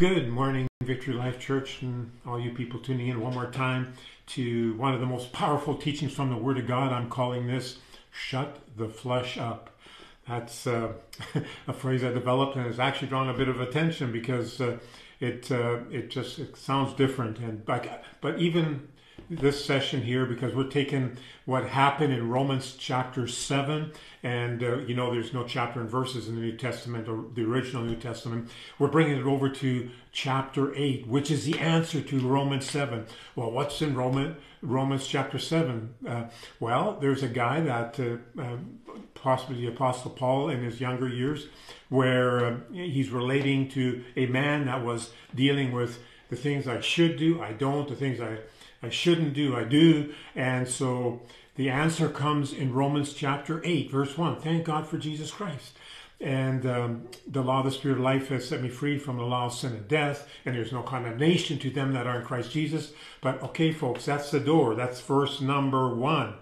Good morning, Victory Life Church, and all you people tuning in one more time to one of the most powerful teachings from the Word of God. I'm calling this Shut the Flesh Up. That's uh, a phrase I developed and has actually drawn a bit of attention because uh, it uh, it just it sounds different. And but, but even this session here because we're taking what happened in Romans chapter 7 and uh, you know there's no chapter and verses in the New Testament or the original New Testament. We're bringing it over to chapter 8 which is the answer to Romans 7 well what's in Roman Romans chapter 7 uh, well there's a guy that uh, uh possibly the apostle Paul in his younger years where uh, he's relating to a man that was dealing with the things I should do I don't the things I I shouldn't do, I do. And so the answer comes in Romans chapter 8, verse 1. Thank God for Jesus Christ. And um, the law of the Spirit of life has set me free from the law of sin and death, and there's no condemnation to them that are in Christ Jesus. But okay, folks, that's the door. That's verse number one.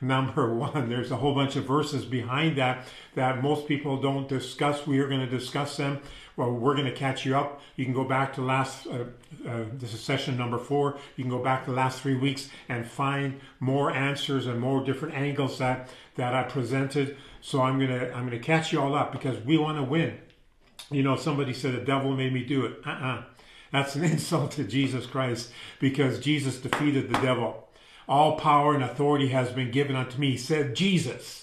Number one, there's a whole bunch of verses behind that that most people don't discuss. We are going to discuss them well, we're going to catch you up. You can go back to last, uh, uh, this is session number four. You can go back to the last three weeks and find more answers and more different angles that, that I presented. So I'm going to, I'm going to catch you all up because we want to win. You know, somebody said the devil made me do it. Uh-uh. That's an insult to Jesus Christ because Jesus defeated the devil. All power and authority has been given unto me, said Jesus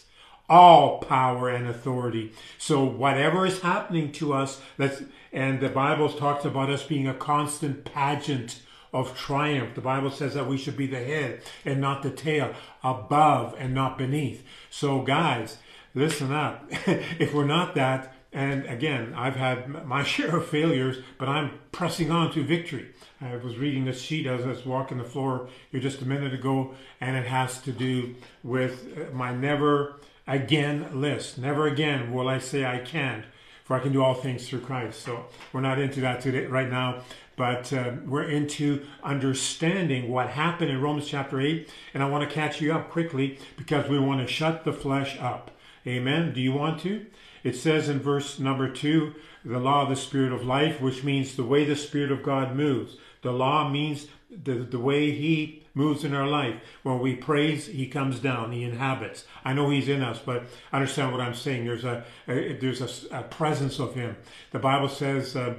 all power and authority. So whatever is happening to us, let's, and the Bible talks about us being a constant pageant of triumph. The Bible says that we should be the head and not the tail, above and not beneath. So guys, listen up. if we're not that, and again, I've had my share of failures, but I'm pressing on to victory. I was reading this sheet as I was walking the floor here just a minute ago, and it has to do with my never again list. Never again will I say I can't, for I can do all things through Christ. So we're not into that today, right now, but uh, we're into understanding what happened in Romans chapter 8. And I want to catch you up quickly because we want to shut the flesh up. Amen. Do you want to? It says in verse number 2 the law of the Spirit of life, which means the way the Spirit of God moves. The law means the, the way He moves in our life. When we praise, He comes down, He inhabits. I know He's in us, but understand what I'm saying. There's a, a there's a, a, presence of Him. The Bible says uh,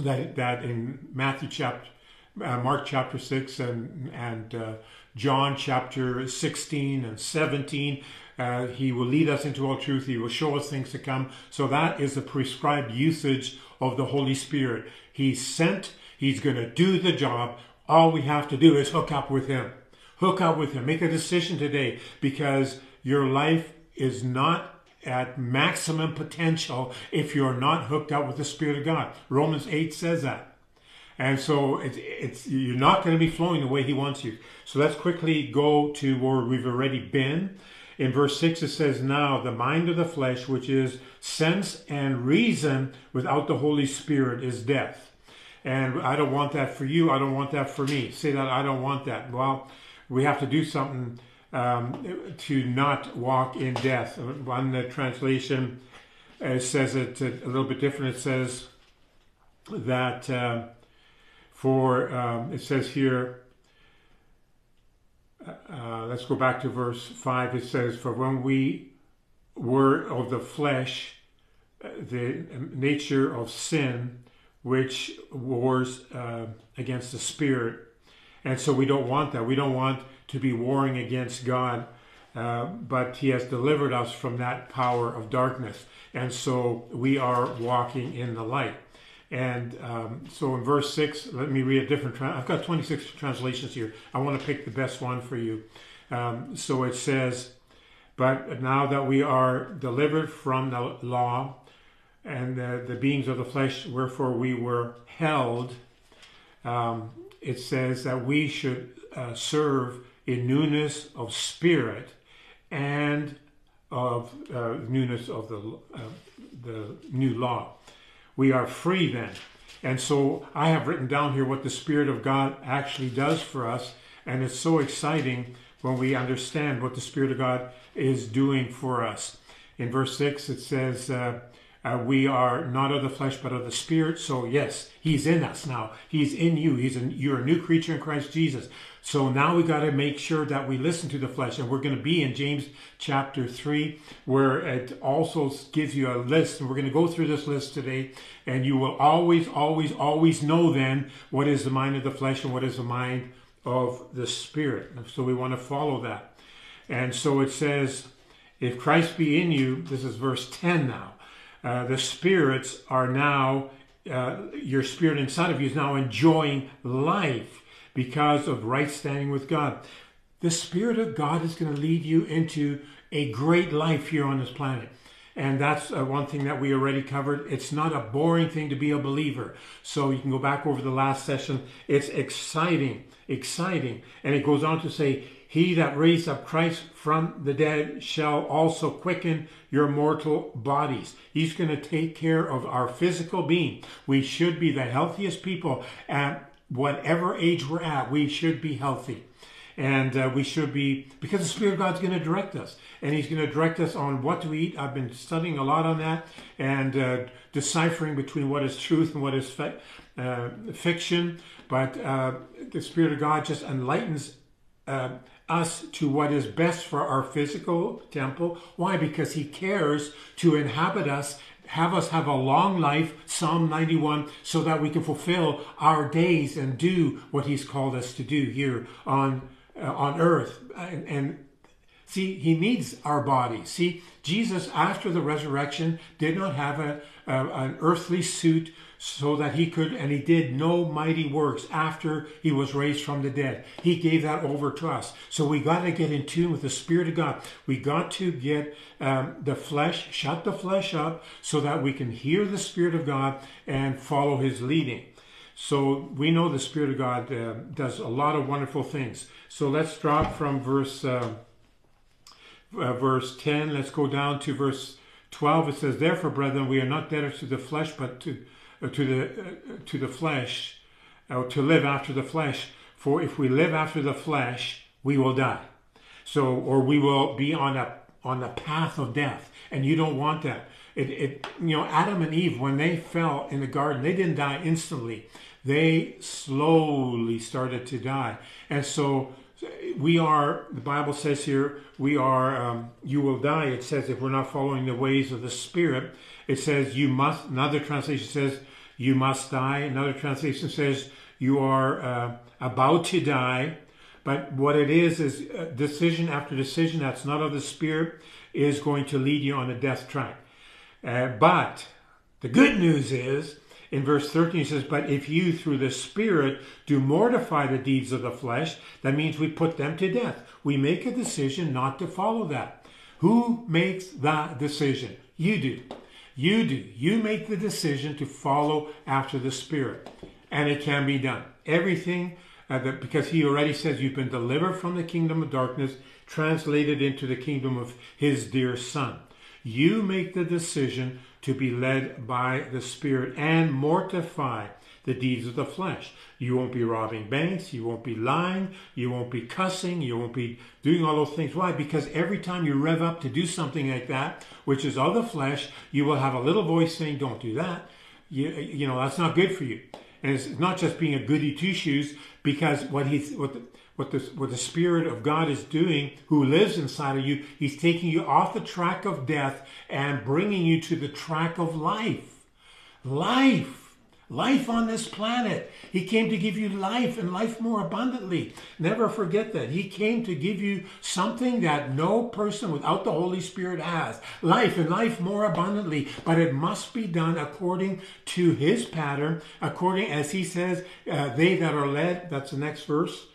that that in Matthew chapter, uh, Mark chapter six, and and uh, John chapter 16 and 17. Uh, he will lead us into all truth. He will show us things to come. So that is the prescribed usage of the Holy Spirit. He's sent. He's going to do the job. All we have to do is hook up with Him. Hook up with Him. Make a decision today because your life is not at maximum potential if you're not hooked up with the Spirit of God. Romans 8 says that. And so it's, it's you're not going to be flowing the way He wants you. So let's quickly go to where we've already been. In verse 6, it says, Now the mind of the flesh, which is sense and reason without the Holy Spirit, is death. And I don't want that for you. I don't want that for me. Say that I don't want that. Well, we have to do something um, to not walk in death. One translation uh, says it a little bit different. It says that uh, for, um, it says here, uh, let's go back to verse 5. It says, For when we were of the flesh, uh, the nature of sin, which wars uh, against the spirit. And so we don't want that. We don't want to be warring against God, uh, but He has delivered us from that power of darkness. And so we are walking in the light. And um, so in verse 6, let me read a different, tra- I've got 26 translations here. I want to pick the best one for you. Um, so it says, But now that we are delivered from the law and the, the beings of the flesh, wherefore we were held, um, it says that we should uh, serve in newness of spirit and of uh, newness of the, uh, the new law. We are free then. And so I have written down here what the Spirit of God actually does for us. And it's so exciting when we understand what the Spirit of God is doing for us. In verse 6, it says, uh, Uh, we are not of the flesh, but of the spirit. So yes, He's in us now. He's in you. He's in, you're a new creature in Christ Jesus. So now we got to make sure that we listen to the flesh, and we're going to be in James chapter three, where it also gives you a list, and we're going to go through this list today, and you will always, always, always know then what is the mind of the flesh and what is the mind of the spirit. So we want to follow that. And so it says, if Christ be in you, this is verse 10 now, uh, the spirits are now, uh, your spirit inside of you is now enjoying life because of right standing with God. The Spirit of God is going to lead you into a great life here on this planet. And that's uh, one thing that we already covered. It's not a boring thing to be a believer. So you can go back over the last session. It's exciting, exciting. And it goes on to say, He that raised up Christ from the dead shall also quicken your mortal bodies. He's going to take care of our physical being. We should be the healthiest people at whatever age we're at, we should be healthy. And uh, we should be, because the Spirit of God's going to direct us. And He's going to direct us on what to eat. I've been studying a lot on that and uh, deciphering between what is truth and what is fi- uh, fiction. But uh, the Spirit of God just enlightens uh, us to what is best for our physical temple. Why? Because He cares to inhabit us have us have a long life, Psalm 91, so that we can fulfill our days and do what He's called us to do here on uh, on earth. And, and see, He needs our body. See, Jesus, after the resurrection, did not have a, a an earthly suit so that he could, and he did no mighty works after he was raised from the dead. He gave that over to us. So we got to get in tune with the Spirit of God. We got to get um, the flesh, shut the flesh up so that we can hear the Spirit of God and follow his leading. So we know the Spirit of God uh, does a lot of wonderful things. So let's drop from verse uh, uh, verse 10. Let's go down to verse 12. It says, Therefore, brethren, we are not debtors to the flesh, but to to the uh, to the flesh, or to live after the flesh. For if we live after the flesh, we will die. So, or we will be on a on the path of death, and you don't want that. It, it you know, Adam and Eve when they fell in the garden, they didn't die instantly. They slowly started to die, and so we are. The Bible says here, we are. Um, you will die. It says if we're not following the ways of the Spirit. It says you must. Another translation says you must die. Another translation says you are uh, about to die. But what it is is decision after decision that's not of the Spirit is going to lead you on a death track. Uh, but the good news is in verse 13 he says, But if you through the Spirit do mortify the deeds of the flesh, that means we put them to death. We make a decision not to follow that. Who makes that decision? You do. You do. You make the decision to follow after the Spirit, and it can be done. Everything, uh, that, because He already says you've been delivered from the kingdom of darkness, translated into the kingdom of His dear Son. You make the decision to be led by the Spirit and mortify the deeds of the flesh. You won't be robbing banks, you won't be lying, you won't be cussing, you won't be doing all those things. Why? Because every time you rev up to do something like that, which is of the flesh, you will have a little voice saying, Don't do that. You, you know, that's not good for you. And it's not just being a goody two shoes, because what he's what the, what the, what the Spirit of God is doing, who lives inside of you, He's taking you off the track of death and bringing you to the track of life. Life life on this planet. He came to give you life and life more abundantly. Never forget that. He came to give you something that no person without the Holy Spirit has life and life more abundantly. But it must be done according to His pattern, according as He says, uh, they that are led. That's the next verse.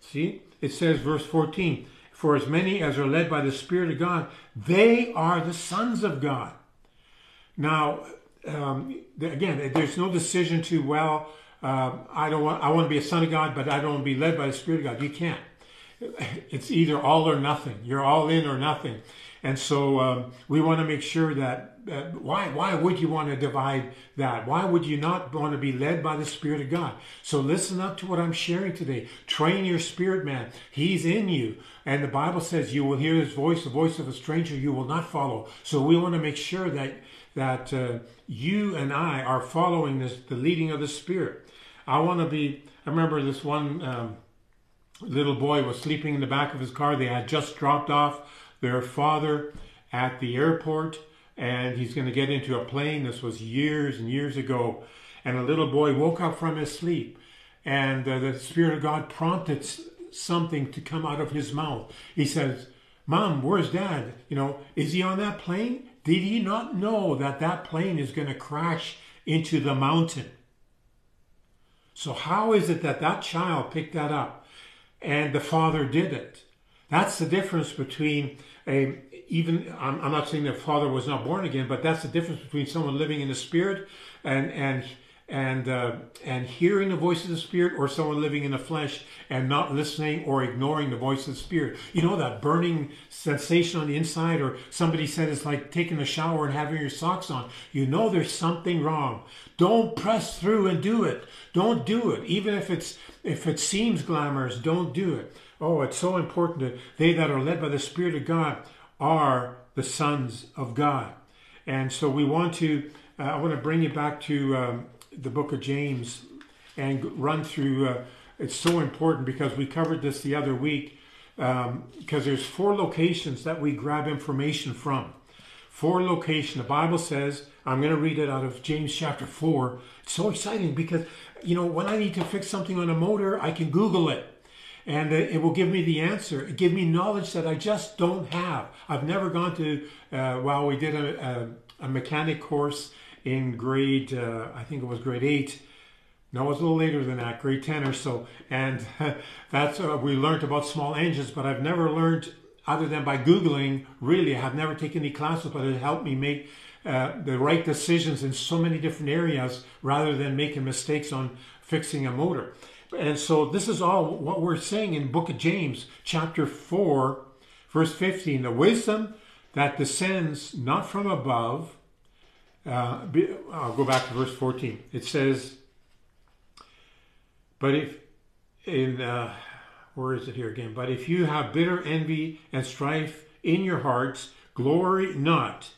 See, it says, verse 14. For as many as are led by the Spirit of God, they are the sons of God. Now, um, again, there's no decision to well, uh, I don't want I want to be a son of God, but I don't want to be led by the Spirit of God. You can't. It's either all or nothing. You're all in or nothing. And so um, we want to make sure that uh, why why would you want to divide that? Why would you not want to be led by the Spirit of God? So listen up to what I'm sharing today. Train your spirit, man. He's in you. And the Bible says you will hear his voice, the voice of a stranger you will not follow. So we want to make sure that that uh, you and I are following this, the leading of the Spirit. I want to be. I remember this one um, little boy was sleeping in the back of his car. They had just dropped off their father at the airport, and he's going to get into a plane. This was years and years ago, and a little boy woke up from his sleep, and uh, the Spirit of God prompted something to come out of his mouth. He says, Mom, where's dad? You know, is he on that plane? Did he not know that that plane is going to crash into the mountain? So, how is it that that child picked that up and the father did it? That's the difference between a, even, I'm, I'm not saying the father was not born again, but that's the difference between someone living in the spirit and, and and uh, and hearing the voice of the spirit or someone living in the flesh and not listening or ignoring the voice of the spirit. You know that burning sensation on the inside or somebody said it's like taking a shower and having your socks on. You know there's something wrong. Don't press through and do it. Don't do it. Even if it's if it seems glamorous don't do it. Oh it's so important that they that are led by the spirit of god are the sons of god. And so we want to uh, i want to bring you back to um, the book of James and run through. Uh, it's so important because we covered this the other week. Um, because there's four locations that we grab information from. Four location. The Bible says, I'm going to read it out of James chapter four. It's so exciting because you know when I need to fix something on a motor, I can Google it. And it will give me the answer. It give me knowledge that I just don't have. I've never gone to. Uh, well, we did a, a, a mechanic course in grade, uh, I think it was grade eight. No, it was a little later than that, grade 10 or so. And that's, uh, we learned about small engines, but I've never learned, other than by Googling, really, I have never taken any classes, but it helped me make uh, the right decisions in so many different areas rather than making mistakes on fixing a motor. And so this is all what we're saying in book of James, chapter 4, verse 15. The wisdom that descends not from above, uh, I'll go back to verse 14. It says, But if, in, uh, where is it here again? But if you have bitter envy and strife in your hearts, glory not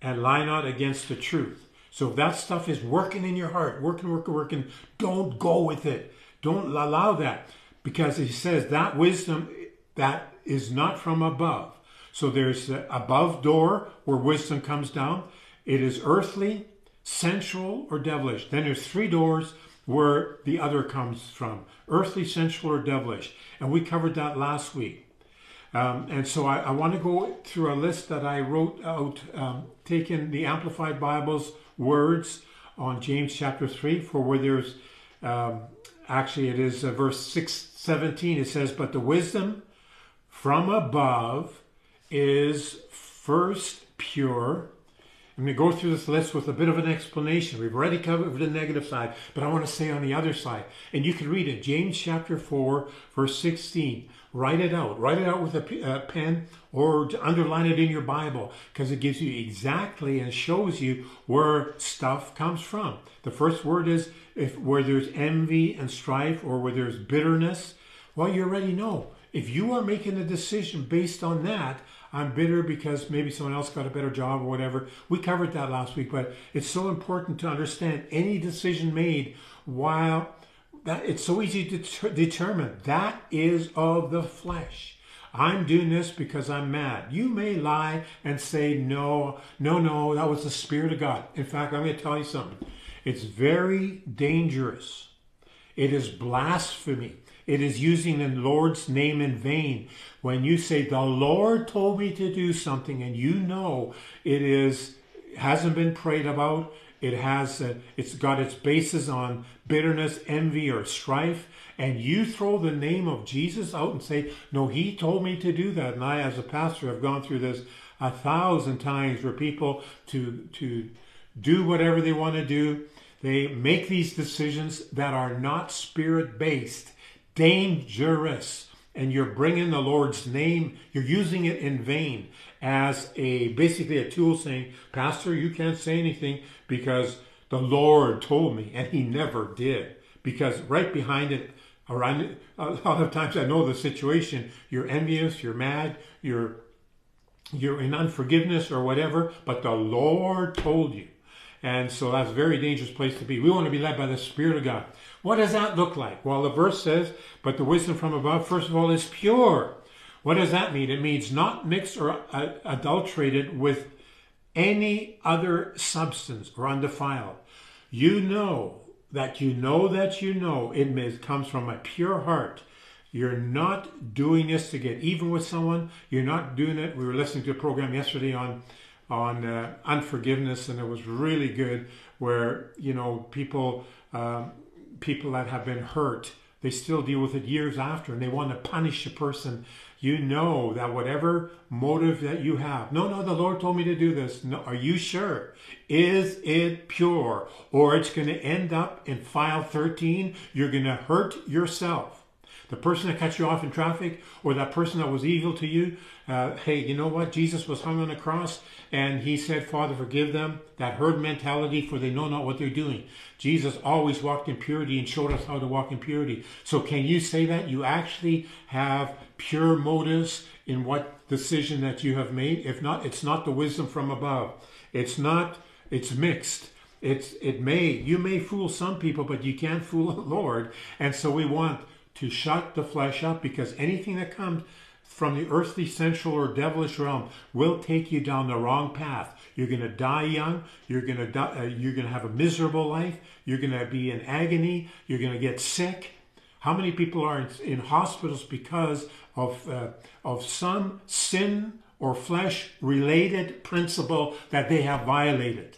and lie not against the truth. So if that stuff is working in your heart, working, working, working, don't go with it. Don't allow that. Because he says that wisdom that is not from above. So there's the above door where wisdom comes down. It is earthly, sensual, or devilish. Then there's three doors where the other comes from earthly, sensual, or devilish. And we covered that last week. Um, and so I, I, want to go through a list that I wrote out, um, taking the Amplified Bible's words on James chapter 3, for where there's um, actually it is uh, verse 6 17. It says, But the wisdom from above is first pure I'm going to go through this list with a bit of an explanation. We've already covered the negative side, but I want to say on the other side. And you can read it, James chapter 4, verse 16. Write it out. Write it out with a uh, pen or underline it in your Bible because it gives you exactly and shows you where stuff comes from. The first word is if where there's envy and strife or where there's bitterness. Well, you already know. If you are making a decision based on that, I'm bitter because maybe someone else got a better job or whatever. We covered that last week, but it's so important to understand any decision made while that it's so easy to ter- determine that is of the flesh. I'm doing this because I'm mad. You may lie and say, no, no, no, that was the Spirit of God. In fact, I'm going to tell you something. It's very dangerous. It is blasphemy it is using the Lord's name in vain. When you say, the Lord told me to do something and you know it is, hasn't been prayed about, it has, uh, it's got its basis on bitterness, envy, or strife, and you throw the name of Jesus out and say, no, he told me to do that. And I, as a pastor, have gone through this a thousand times where people to, to do whatever they want to do. They make these decisions that are not spirit based dangerous and you're bringing the Lord's name, you're using it in vain as a basically a tool saying, Pastor, you can't say anything because the Lord told me, and He never did. Because right behind it, around a lot of times I know the situation, you're envious, you're mad, you're you're in unforgiveness or whatever, but the Lord told you. And so that's a very dangerous place to be. We want to be led by the Spirit of God. What does that look like? Well, the verse says, but the wisdom from above, first of all, is pure. What does that mean? It means not mixed or uh, adulterated with any other substance or undefiled. You know that you know that you know it comes from a pure heart. You're not doing this to get even with someone. You're not doing it. We were listening to a program yesterday on on uh, unforgiveness, and it was really good. Where you know people um, people that have been hurt, they still deal with it years after, and they want to punish a person you know that whatever motive that you have, no, no, the Lord told me to do this. No, are you sure? Is it pure? Or it's going to end up in file 13. You're going to hurt yourself. The person that cut you off in traffic or that person that was evil to you, uh, hey, you know what? Jesus was hung on the cross and he said, Father, forgive them. That herd mentality, for they know not what they're doing. Jesus always walked in purity and showed us how to walk in purity. So can you say that? You actually have pure motives in what decision that you have made. If not, it's not the wisdom from above. It's not, it's mixed. It's, it may, you may fool some people, but you can't fool the Lord. And so we want to shut the flesh up because anything that comes from the earthly, sensual, or devilish realm will take you down the wrong path. You're going to die young. You're going to die, uh, you're going to have a miserable life. You're going to be in agony. You're going to get sick. How many people are in, in hospitals because of, uh, of some sin or flesh related principle that they have violated.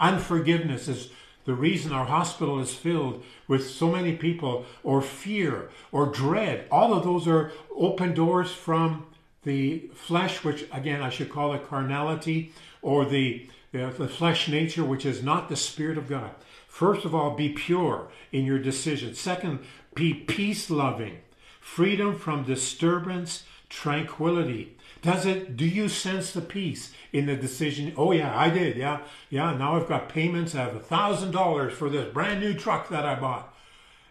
Unforgiveness is the reason our hospital is filled with so many people, or fear, or dread. All of those are open doors from the flesh, which again I should call it carnality, or the, the, the flesh nature, which is not the Spirit of God. First of all, be pure in your decisions. Second, be peace loving freedom from disturbance, tranquility. Does it, do you sense the peace in the decision? Oh yeah, I did. Yeah. Yeah. Now I've got payments. I have a thousand dollars for this brand new truck that I bought,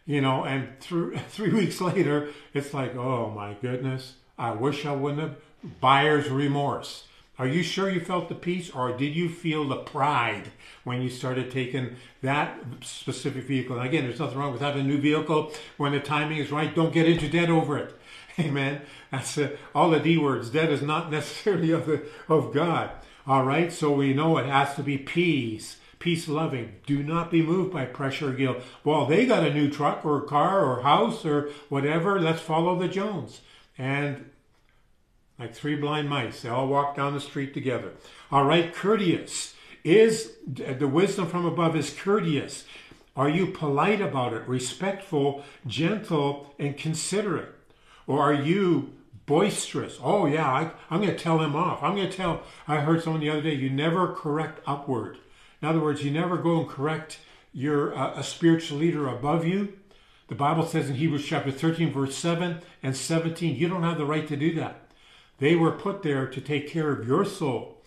you know, and through three weeks later, it's like, oh my goodness, I wish I wouldn't have buyer's remorse. Are you sure you felt the peace or did you feel the pride when you started taking that specific vehicle? And again, there's nothing wrong with having a new vehicle when the timing is right. Don't get into debt over it. Amen. That's uh, all the D words. Debt is not necessarily of, the, of God. All right. So we know it has to be peace peace loving. Do not be moved by pressure or guilt. Well, they got a new truck or car or house or whatever. Let's follow the Jones. And like three blind mice. They all walk down the street together. All right, courteous. Is the wisdom from above is courteous. Are you polite about it, respectful, gentle, and considerate? Or are you boisterous? Oh, yeah, I, am going to tell him off. I'm going to tell. I heard someone the other day, you never correct upward. In other words, you never go and correct your uh, a spiritual leader above you. The Bible says in Hebrews chapter 13, verse 7 and 17, you don't have the right to do that. They were put there to take care of your soul.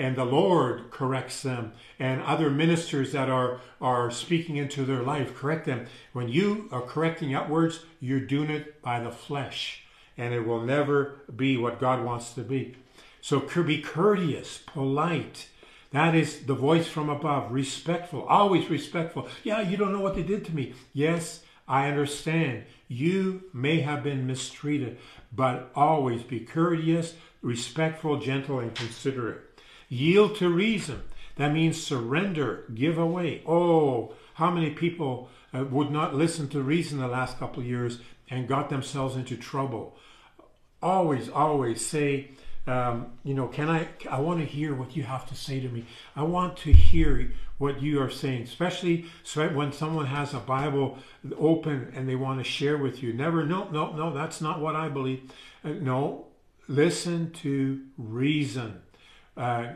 And the Lord corrects them, and other ministers that are, are speaking into their life correct them. When you are correcting upwards, you're doing it by the flesh, and it will never be what God wants to be. So be courteous, polite. That is the voice from above, respectful, always respectful. Yeah, you don't know what they did to me. Yes, I understand. You may have been mistreated, but always be courteous, respectful, gentle, and considerate. Yield to reason. That means surrender, give away. Oh, how many people uh, would not listen to reason the last couple of years and got themselves into trouble? Always, always say, um, you know, can I? I want to hear what you have to say to me. I want to hear what you are saying, especially when someone has a Bible open and they want to share with you. Never, no, no, no, that's not what I believe. Uh, no, listen to reason, uh,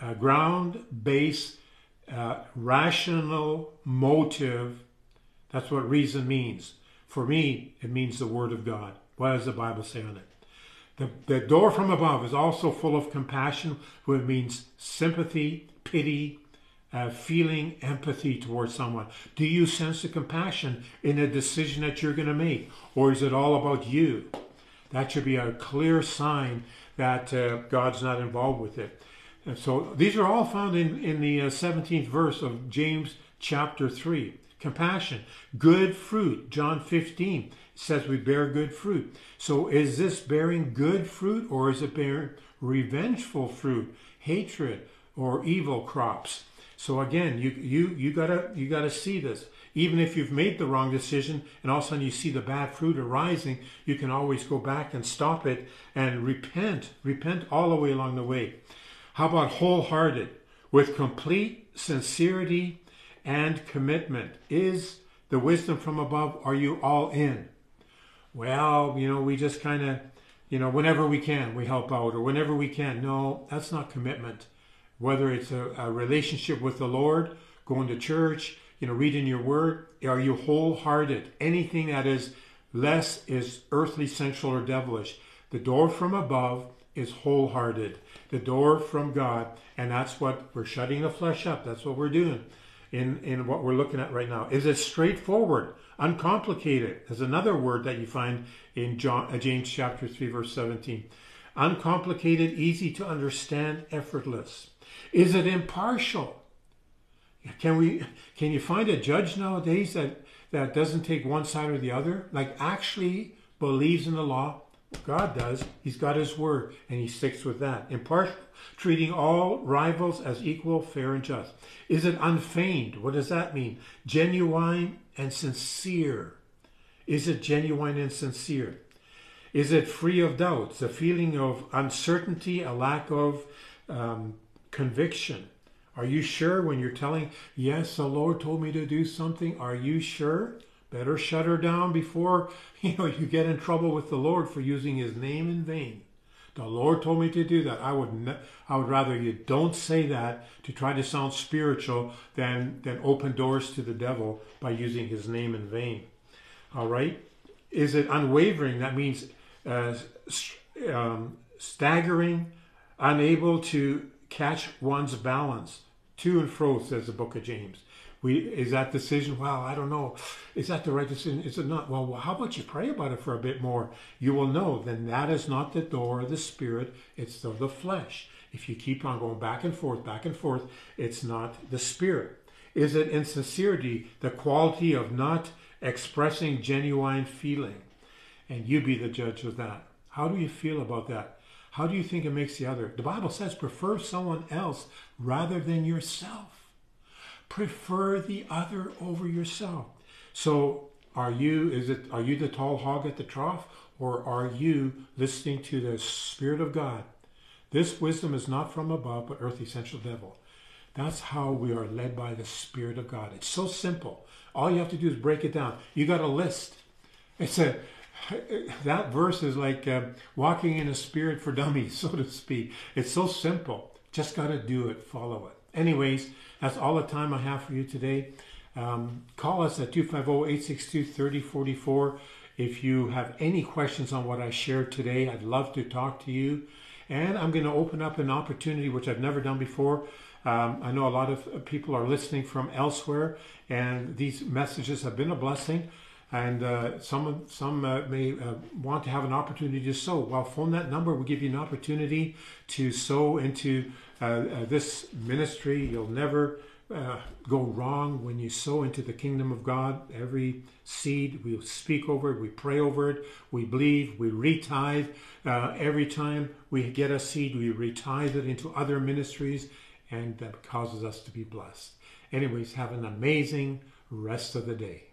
uh, ground based, uh, rational motive. That's what reason means. For me, it means the Word of God. What does the Bible say on it? The, the door from above is also full of compassion, which means sympathy, pity, uh, feeling empathy towards someone. Do you sense the compassion in a decision that you're going to make? Or is it all about you? That should be a clear sign that uh, God's not involved with it. And so these are all found in, in the uh, 17th verse of James chapter 3. Compassion, good fruit. John 15 says we bear good fruit. So is this bearing good fruit or is it bearing revengeful fruit, hatred, or evil crops? So again, you you you gotta you gotta see this. Even if you've made the wrong decision and all of a sudden you see the bad fruit arising, you can always go back and stop it and repent. Repent all the way along the way. How about wholehearted? With complete sincerity and commitment. Is the wisdom from above, are you all in? Well, you know, we just kind of, you know, whenever we can, we help out, or whenever we can. No, that's not commitment. Whether it's a, a relationship with the Lord, going to church, you know, reading your word? Are you wholehearted? Anything that is less is earthly, sensual, or devilish. The door from above is wholehearted. The door from God, and that's what we're shutting the flesh up. That's what we're doing in, in what we're looking at right now. Is it straightforward, uncomplicated? Is another word that you find in John, uh, James chapter 3, verse 17. Uncomplicated, easy to understand, effortless. Is it impartial? Can we can you find a judge nowadays that that doesn't take one side or the other? Like actually believes in the law? God does. He's got his word and he sticks with that. Impartial, treating all rivals as equal, fair, and just. Is it unfeigned? What does that mean? Genuine and sincere. Is it genuine and sincere? Is it free of doubts, a feeling of uncertainty, a lack of um, conviction? Are you sure when you're telling, yes, the Lord told me to do something? Are you sure? Better shut her down before you know you get in trouble with the Lord for using his name in vain. The Lord told me to do that. I would ne- I would rather you don't say that to try to sound spiritual than than open doors to the devil by using his name in vain. All right? Is it unwavering? That means uh, um, staggering, unable to catch one's balance to and fro, says the book of James. We is that decision? Well, I don't know. Is that the right decision? Is it not? Well, how about you pray about it for a bit more? You will know. Then that is not the door of the spirit; it's the, the flesh. If you keep on going back and forth, back and forth, it's not the spirit. Is it insincerity, the quality of not expressing genuine feeling? And you be the judge of that. How do you feel about that? How do you think it makes the other? The Bible says prefer someone else rather than yourself. Prefer the other over yourself. So are you is it are you the tall hog at the trough or are you listening to the spirit of God? This wisdom is not from above but earthly essential devil. That's how we are led by the spirit of God. It's so simple. All you have to do is break it down. You got a list. It's a that verse is like uh, walking in a spirit for dummies, so to speak. It's so simple. Just got to do it, follow it. Anyways, that's all the time I have for you today. Um, call us at 250-862-3044 if you have any questions on what I shared today. I'd love to talk to you. And I'm going to open up an opportunity which I've never done before. Um, I know a lot of people are listening from elsewhere, and these messages have been a blessing and uh, some some uh, may uh, want to have an opportunity to sow. Well, phone that number. We'll give you an opportunity to sow into uh, uh, this ministry. You'll never uh, go wrong when you sow into the kingdom of God. Every seed, we speak over it, we pray over it, we believe, we retithe. every time we get a seed, we retithe it into other ministries, and that causes us to be blessed. Anyways, have an amazing rest of the day.